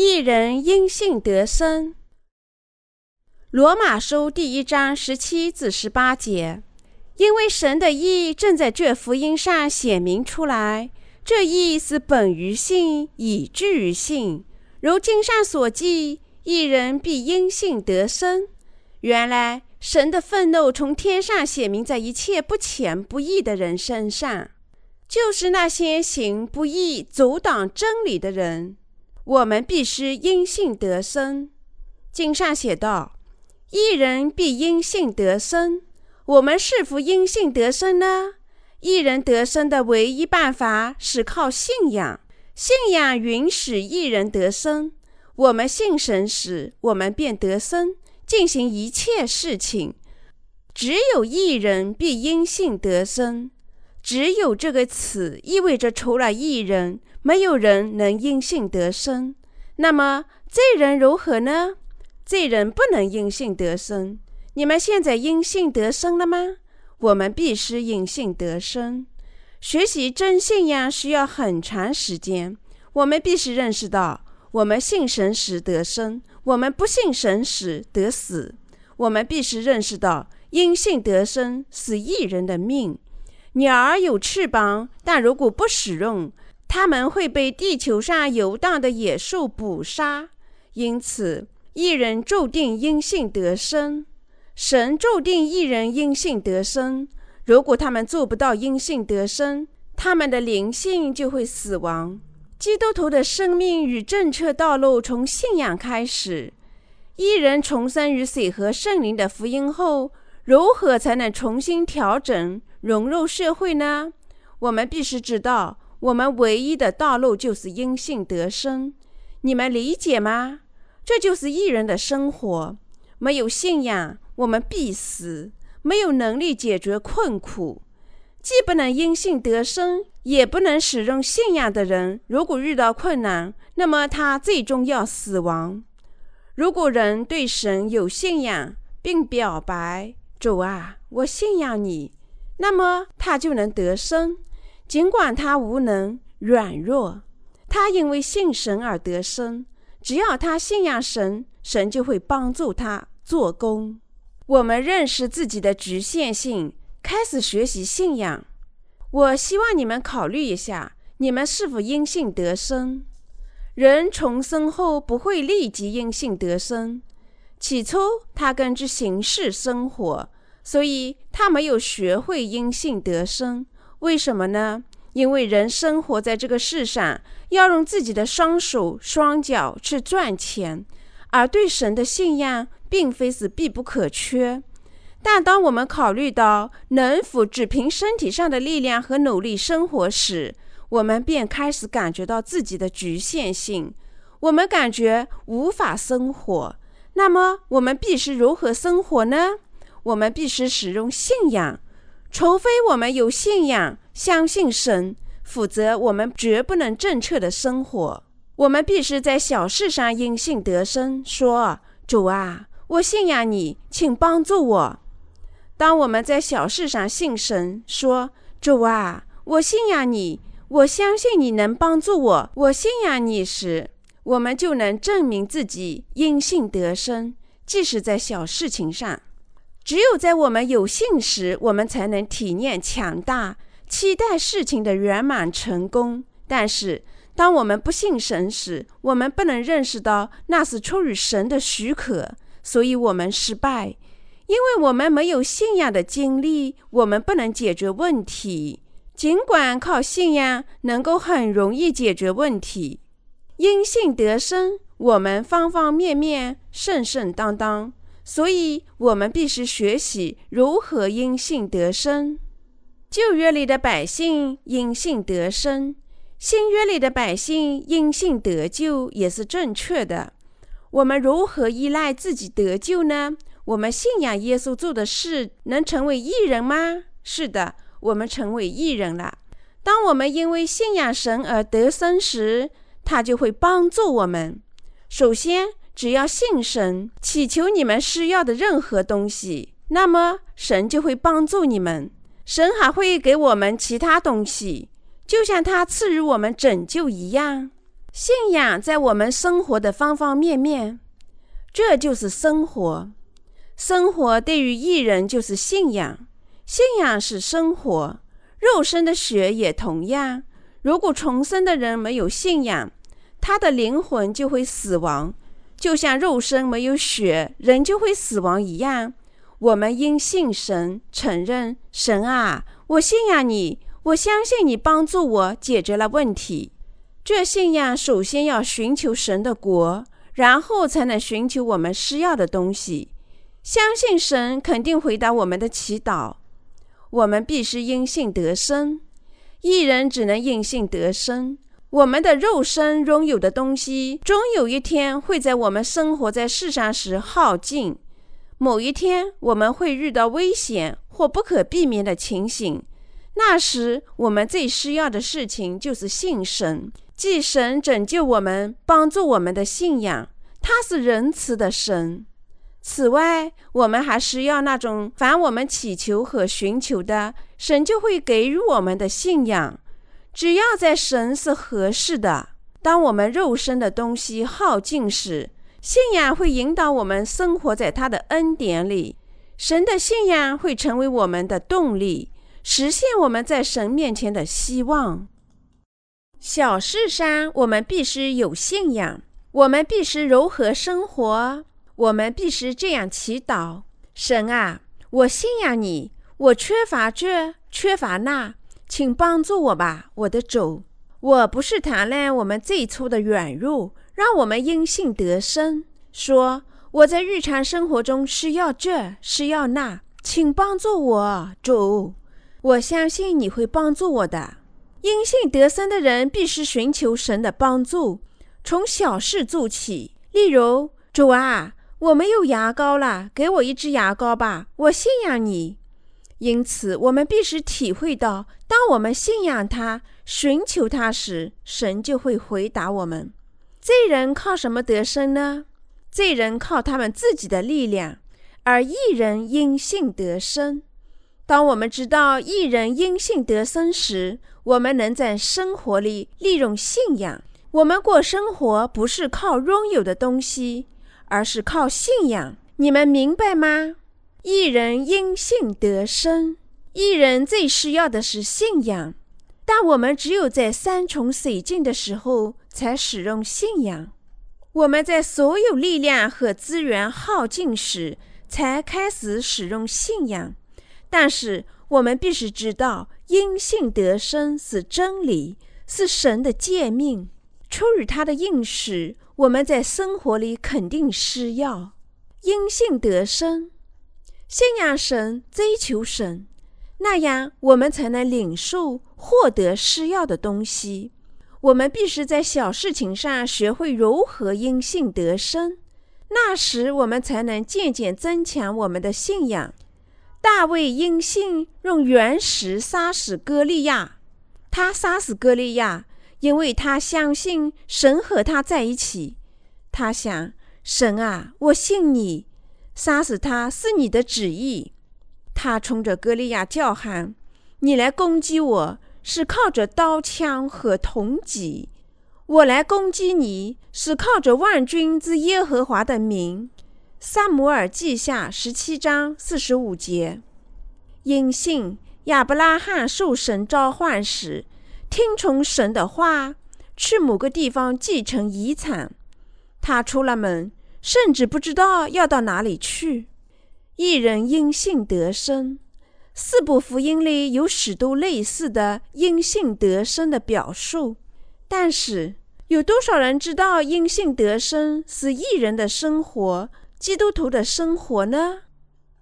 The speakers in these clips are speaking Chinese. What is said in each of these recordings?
一人因信得生。罗马书第一章十七至十八节，因为神的意正在这福音上显明出来，这意是本于信，以至于信。如经上所记，一人必因信得生。原来神的愤怒从天上显明在一切不虔不义的人身上，就是那些行不义、阻挡真理的人。我们必须因信得生。经上写道：“一人必因信得生。”我们是否因信得生呢？一人得生的唯一办法是靠信仰，信仰允许一人得生。我们信神时，我们便得生，进行一切事情。只有一人必因信得生。只有这个词意味着，除了一人。没有人能因信得生，那么罪人如何呢？罪人不能因信得生。你们现在因信得生了吗？我们必须因信得生。学习真信仰需要很长时间。我们必须认识到，我们信神时得生，我们不信神时得死。我们必须认识到，因信得生是一人的命。鸟儿有翅膀，但如果不使用，它们会被地球上游荡的野兽捕杀，因此一人注定因信得生。神注定一人因信得生。如果他们做不到因信得生，他们的灵性就会死亡。基督徒的生命与正确道路从信仰开始。一人重生于水和圣灵的福音后，如何才能重新调整融入社会呢？我们必须知道。我们唯一的道路就是因信得生，你们理解吗？这就是艺人的生活。没有信仰，我们必死；没有能力解决困苦，既不能因信得生，也不能使用信仰的人，如果遇到困难，那么他最终要死亡。如果人对神有信仰，并表白：“主啊，我信仰你”，那么他就能得生。尽管他无能、软弱，他因为信神而得生。只要他信仰神，神就会帮助他做工。我们认识自己的局限性，开始学习信仰。我希望你们考虑一下，你们是否因信得生？人重生后不会立即因信得生，起初他根据形式生活，所以他没有学会因信得生。为什么呢？因为人生活在这个世上，要用自己的双手双脚去赚钱，而对神的信仰并非是必不可缺。但当我们考虑到能否只凭身体上的力量和努力生活时，我们便开始感觉到自己的局限性。我们感觉无法生活。那么，我们必须如何生活呢？我们必须使用信仰。除非我们有信仰，相信神，否则我们绝不能正确的生活。我们必须在小事上因信得生，说：“主啊，我信仰你，请帮助我。”当我们在小事上信神，说：“主啊，我信仰你，我相信你能帮助我，我信仰你时，我们就能证明自己因信得生，即使在小事情上。只有在我们有信时，我们才能体验强大，期待事情的圆满成功。但是，当我们不信神时，我们不能认识到那是出于神的许可，所以我们失败。因为我们没有信仰的经历，我们不能解决问题。尽管靠信仰能够很容易解决问题，因信得生，我们方方面面顺顺当当。所以，我们必须学习如何因信得生。旧约里的百姓因信得生，新约里的百姓因信得救，也是正确的。我们如何依赖自己得救呢？我们信仰耶稣做的事，能成为艺人吗？是的，我们成为艺人了。当我们因为信仰神而得生时，他就会帮助我们。首先。只要信神，祈求你们需要的任何东西，那么神就会帮助你们。神还会给我们其他东西，就像他赐予我们拯救一样。信仰在我们生活的方方面面，这就是生活。生活对于一人就是信仰，信仰是生活。肉身的血也同样。如果重生的人没有信仰，他的灵魂就会死亡，就像肉身没有血，人就会死亡一样。我们因信神，承认神啊，我信仰你，我相信你帮助我解决了问题。这信仰首先要寻求神的国，然后才能寻求我们需要的东西。相信神肯定回答我们的祈祷。我们必须因信得生，一人只能因信得生。我们的肉身拥有的东西，终有一天会在我们生活在世上时耗尽。某一天，我们会遇到危险或不可避免的情形，那时我们最需要的事情就是信神。即神拯救我们，帮助我们的信仰，他是仁慈的神。此外，我们还需要那种凡我们祈求和寻求的，神就会给予我们的信仰。只要在神是合适的，当我们肉身的东西耗尽时，信仰会引导我们生活在他的恩典里。神的信仰会成为我们的动力，实现我们在神面前的希望。小事上，我们必须有信仰。我们必须柔和生活。我们必须这样祈祷：神啊，我信仰你。我缺乏这，缺乏那，请帮助我吧，我的主。我不是谈论我们最初的软弱，让我们因信得生。说我在日常生活中需要这，需要那，请帮助我，主。我相信你会帮助我的。因信得生的人必须寻求神的帮助，从小事做起。例如，主啊，我没有牙膏了，给我一支牙膏吧。我信仰你。因此，我们必须体会到，当我们信仰他、寻求他时，神就会回答我们。罪人靠什么得生呢？罪人靠他们自己的力量，而义人因信得生。当我们知道一人因信得生时，我们能在生活里利用信仰。我们过生活不是靠拥有的东西，而是靠信仰。你们明白吗？一人因信得生，一人最需要的是信仰。但我们只有在山穷水尽的时候才使用信仰。我们在所有力量和资源耗尽时才开始使用信仰。但是我们必须知道，因信得生是真理，是神的诫命。出于他的应许，我们在生活里肯定需要因信得生，信仰神，追求神，那样我们才能领受获得需要的东西。我们必须在小事情上学会如何因信得生，那时我们才能渐渐增强我们的信仰。大卫因信用原石杀死歌利亚。他杀死歌利亚，因为他相信神和他在一起。他想：神啊，我信你，杀死他是你的旨意。他冲着歌利亚叫喊：“你来攻击我是靠着刀枪和铜戟，我来攻击你是靠着万军之耶和华的名。”萨姆尔记下十七章四十五节，因信亚伯拉罕受神召唤时，听从神的话，去某个地方继承遗产。他出了门，甚至不知道要到哪里去。一人因信得生。四部福音里有许多类似的因信得生的表述，但是有多少人知道因信得生是一人的生活？基督徒的生活呢？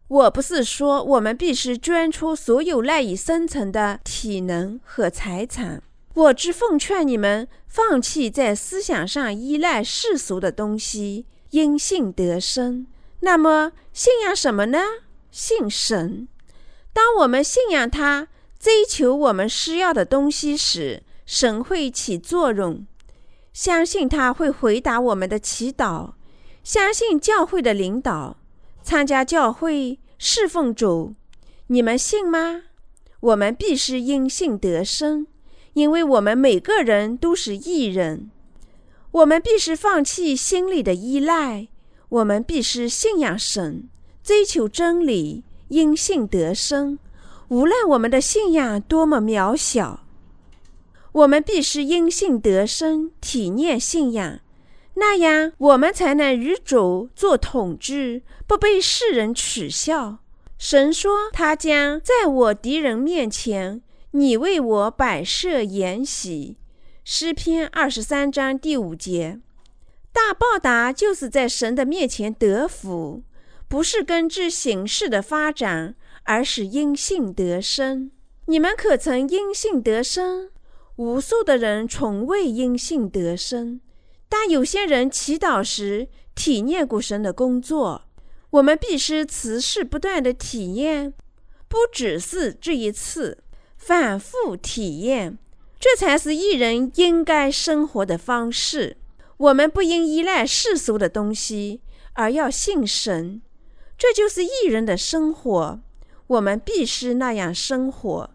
我不是说我们必须捐出所有赖以生存的体能和财产，我只奉劝你们放弃在思想上依赖世俗的东西，因信得生。那么信仰什么呢？信神。当我们信仰他，追求我们需要的东西时，神会起作用。相信他会回答我们的祈祷。相信教会的领导，参加教会侍奉主，你们信吗？我们必须因信得生，因为我们每个人都是义人。我们必须放弃心理的依赖，我们必须信仰神，追求真理，因信得生。无论我们的信仰多么渺小，我们必须因信得生，体验信仰，那样我们才能与主做统治，不被世人取笑。神说：“他将在我敌人面前，你为我摆设筵席。”诗篇二十三章第五节。大报答就是在神的面前得福，不是根据形势的发展，而是因信得生。你们可曾因信得生？无数的人从未因信得生，但有些人祈祷时体验过神的工作。我们必须持续不断的体验，不只是这一次，反复体验，这才是艺人应该生活的方式。我们不应依赖世俗的东西，而要信神，这就是艺人的生活。我们必须那样生活。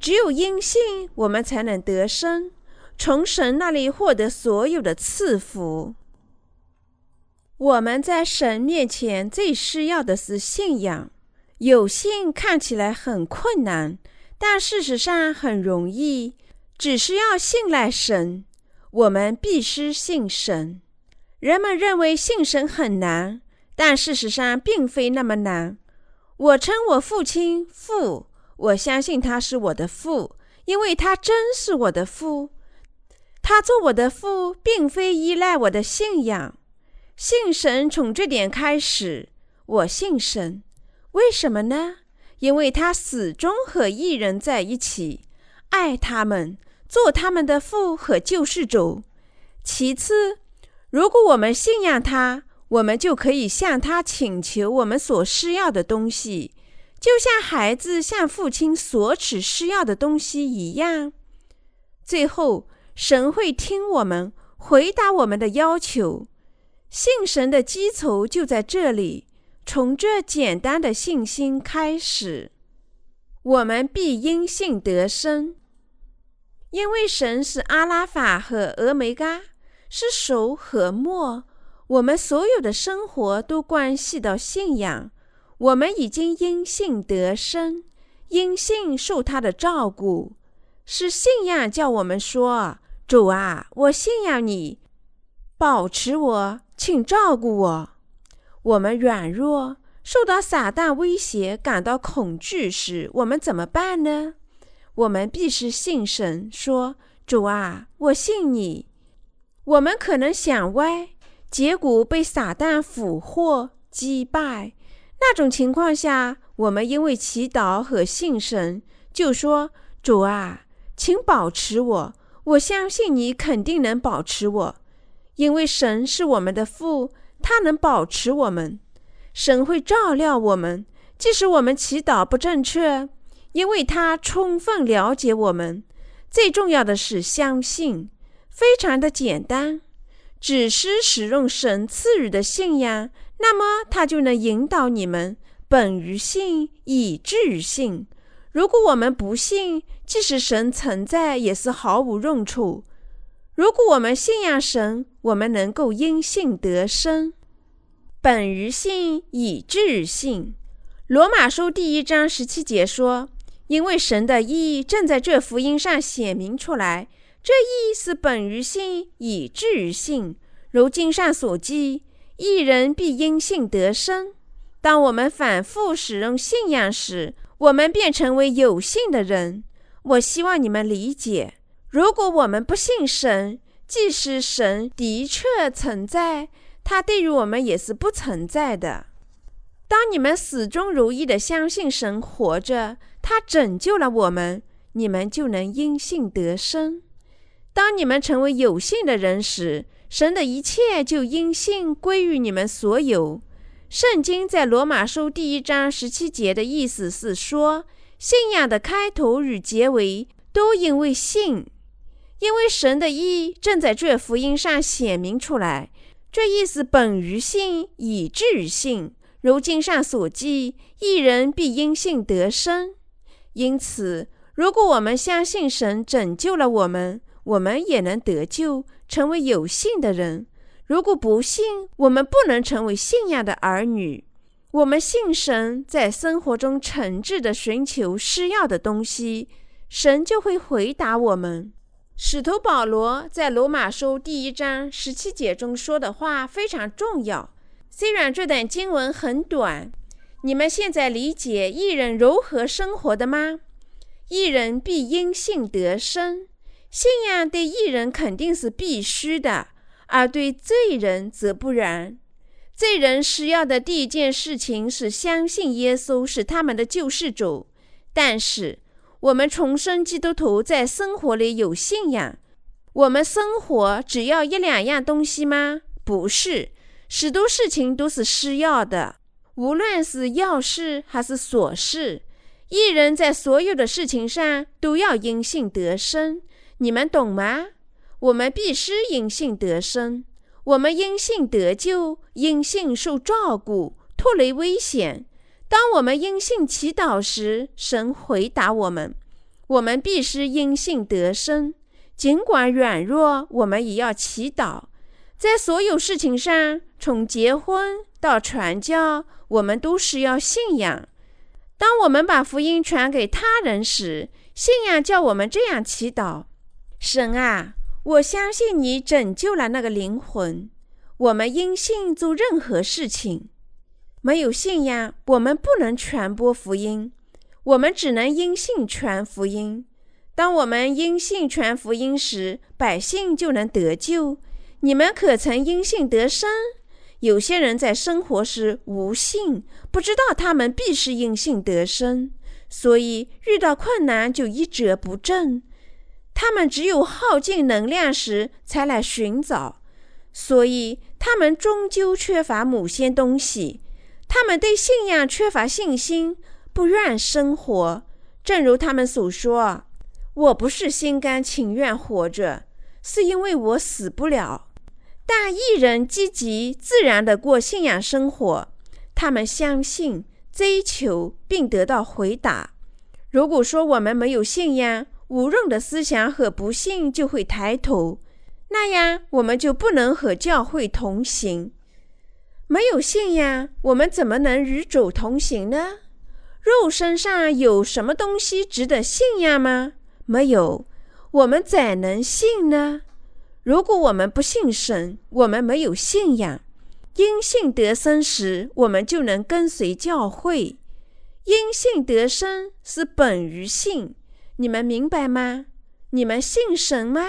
只有因信，我们才能得生，从神那里获得所有的赐福。我们在神面前最需要的是信仰。有信看起来很困难，但事实上很容易。只需要信赖神。我们必须信神。人们认为信神很难，但事实上并非那么难。我称我父亲父，我相信他是我的父，因为他真是我的父。他做我的父，并非依赖我的信仰。信神从这点开始，我信神，为什么呢？因为他始终和异人在一起，爱他们，做他们的父和救世主。其次，如果我们信仰他，我们就可以向他请求我们所需要的东西，就像孩子向父亲索取需要的东西一样。最后，神会听我们，回答我们的要求。信神的基础就在这里，从这简单的信心开始，我们必因信得生。因为神是阿拉法和俄梅嘎，是首和末，我们所有的生活都关系到信仰。我们已经因信得生，因信受他的照顾，是信仰叫我们说：“主啊，我信仰你，保持我。”请照顾我。我们软弱，受到撒旦威胁，感到恐惧时，我们怎么办呢？我们必须信神，说：“主啊，我信你。”我们可能想歪，结果被撒旦俘获、击败。那种情况下，我们因为祈祷和信神，就说：“主啊，请保持我。我相信你肯定能保持我。”因为神是我们的父，他能保持我们，神会照料我们，即使我们祈祷不正确，因为他充分了解我们。最重要的是相信，非常的简单，只是使用神赐予的信仰，那么他就能引导你们本于信，以至于信。如果我们不信，即使神存在，也是毫无用处。如果我们信仰神，我们能够因信得生。本于信，以至于信。罗马书第一章十七节说：“因为神的意正在这福音上显明出来，这意是本于信，以至于信。如经上所记，一人必因信得生。”当我们反复使用信仰时，我们便成为有信的人。我希望你们理解。如果我们不信神，即使神的确存在，他对于我们也是不存在的。当你们始终如一的相信神活着，他拯救了我们，你们就能因信得生。当你们成为有信的人时，神的一切就因信归于你们所有。圣经在罗马书第一章十七节的意思是说，信仰的开头与结尾都因为信。因为神的意正在这福音上显明出来，这意思本于信，以至于信。如经上所记，一人必因信得生。因此，如果我们相信神拯救了我们，我们也能得救，成为有信的人；如果不信，我们不能成为信仰的儿女。我们信神，在生活中诚挚的寻求需要的东西，神就会回答我们。使徒保罗在罗马书第一章十七节中说的话非常重要。虽然这段经文很短，你们现在理解艺人如何生活的吗？艺人必因信得生，信仰对艺人肯定是必须的，而对罪人则不然。罪人需要的第一件事情是相信耶稣是他们的救世主。但是，我们重生基督徒在生活里有信仰，我们生活只要一两样东西吗？不是，许多事情都是需要的，无论是要事还是琐事。一人在所有的事情上都要因信得生，你们懂吗？我们必须因信得生。我们因信得救，因信受照顾，脱离危险。当我们因信祈祷时，神回答我们。我们必须因信得生，尽管软弱，我们也要祈祷。在所有事情上，从结婚到传教，我们都是要信仰。当我们把福音传给他人时，信仰叫我们这样祈祷：神啊。我相信你拯救了那个灵魂。我们因信做任何事情，没有信仰，我们不能传播福音。我们只能因信传福音。当我们因信传福音时，百姓就能得救。你们可曾因信得生？有些人在生活时无信，不知道他们必是因信得生，所以遇到困难就一蹶不振。他们只有耗尽能量时才来寻找，所以他们终究缺乏某些东西。他们对信仰缺乏信心，不愿生活。正如他们所说：“我不是心甘情愿活着，是因为我死不了。”但一人积极自然地过信仰生活，他们相信、追求并得到回答。如果说我们没有信仰，无用的思想和不幸就会抬头，那样我们就不能和教会同行。没有信仰，我们怎么能与主同行呢？肉身上有什么东西值得信仰吗？没有，我们怎能信呢？如果我们不信神，我们没有信仰。因信得生时，我们就能跟随教会。因信得生是本于信。你们明白吗？你们信神吗？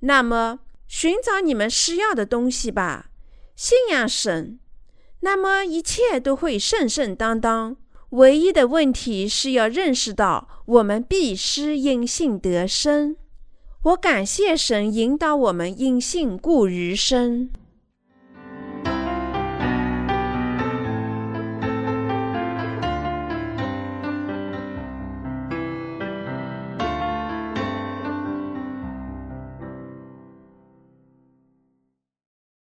那么寻找你们需要的东西吧，信仰神，那么一切都会顺顺当当。唯一的问题是要认识到，我们必须因信得生。我感谢神引导我们因信故余生。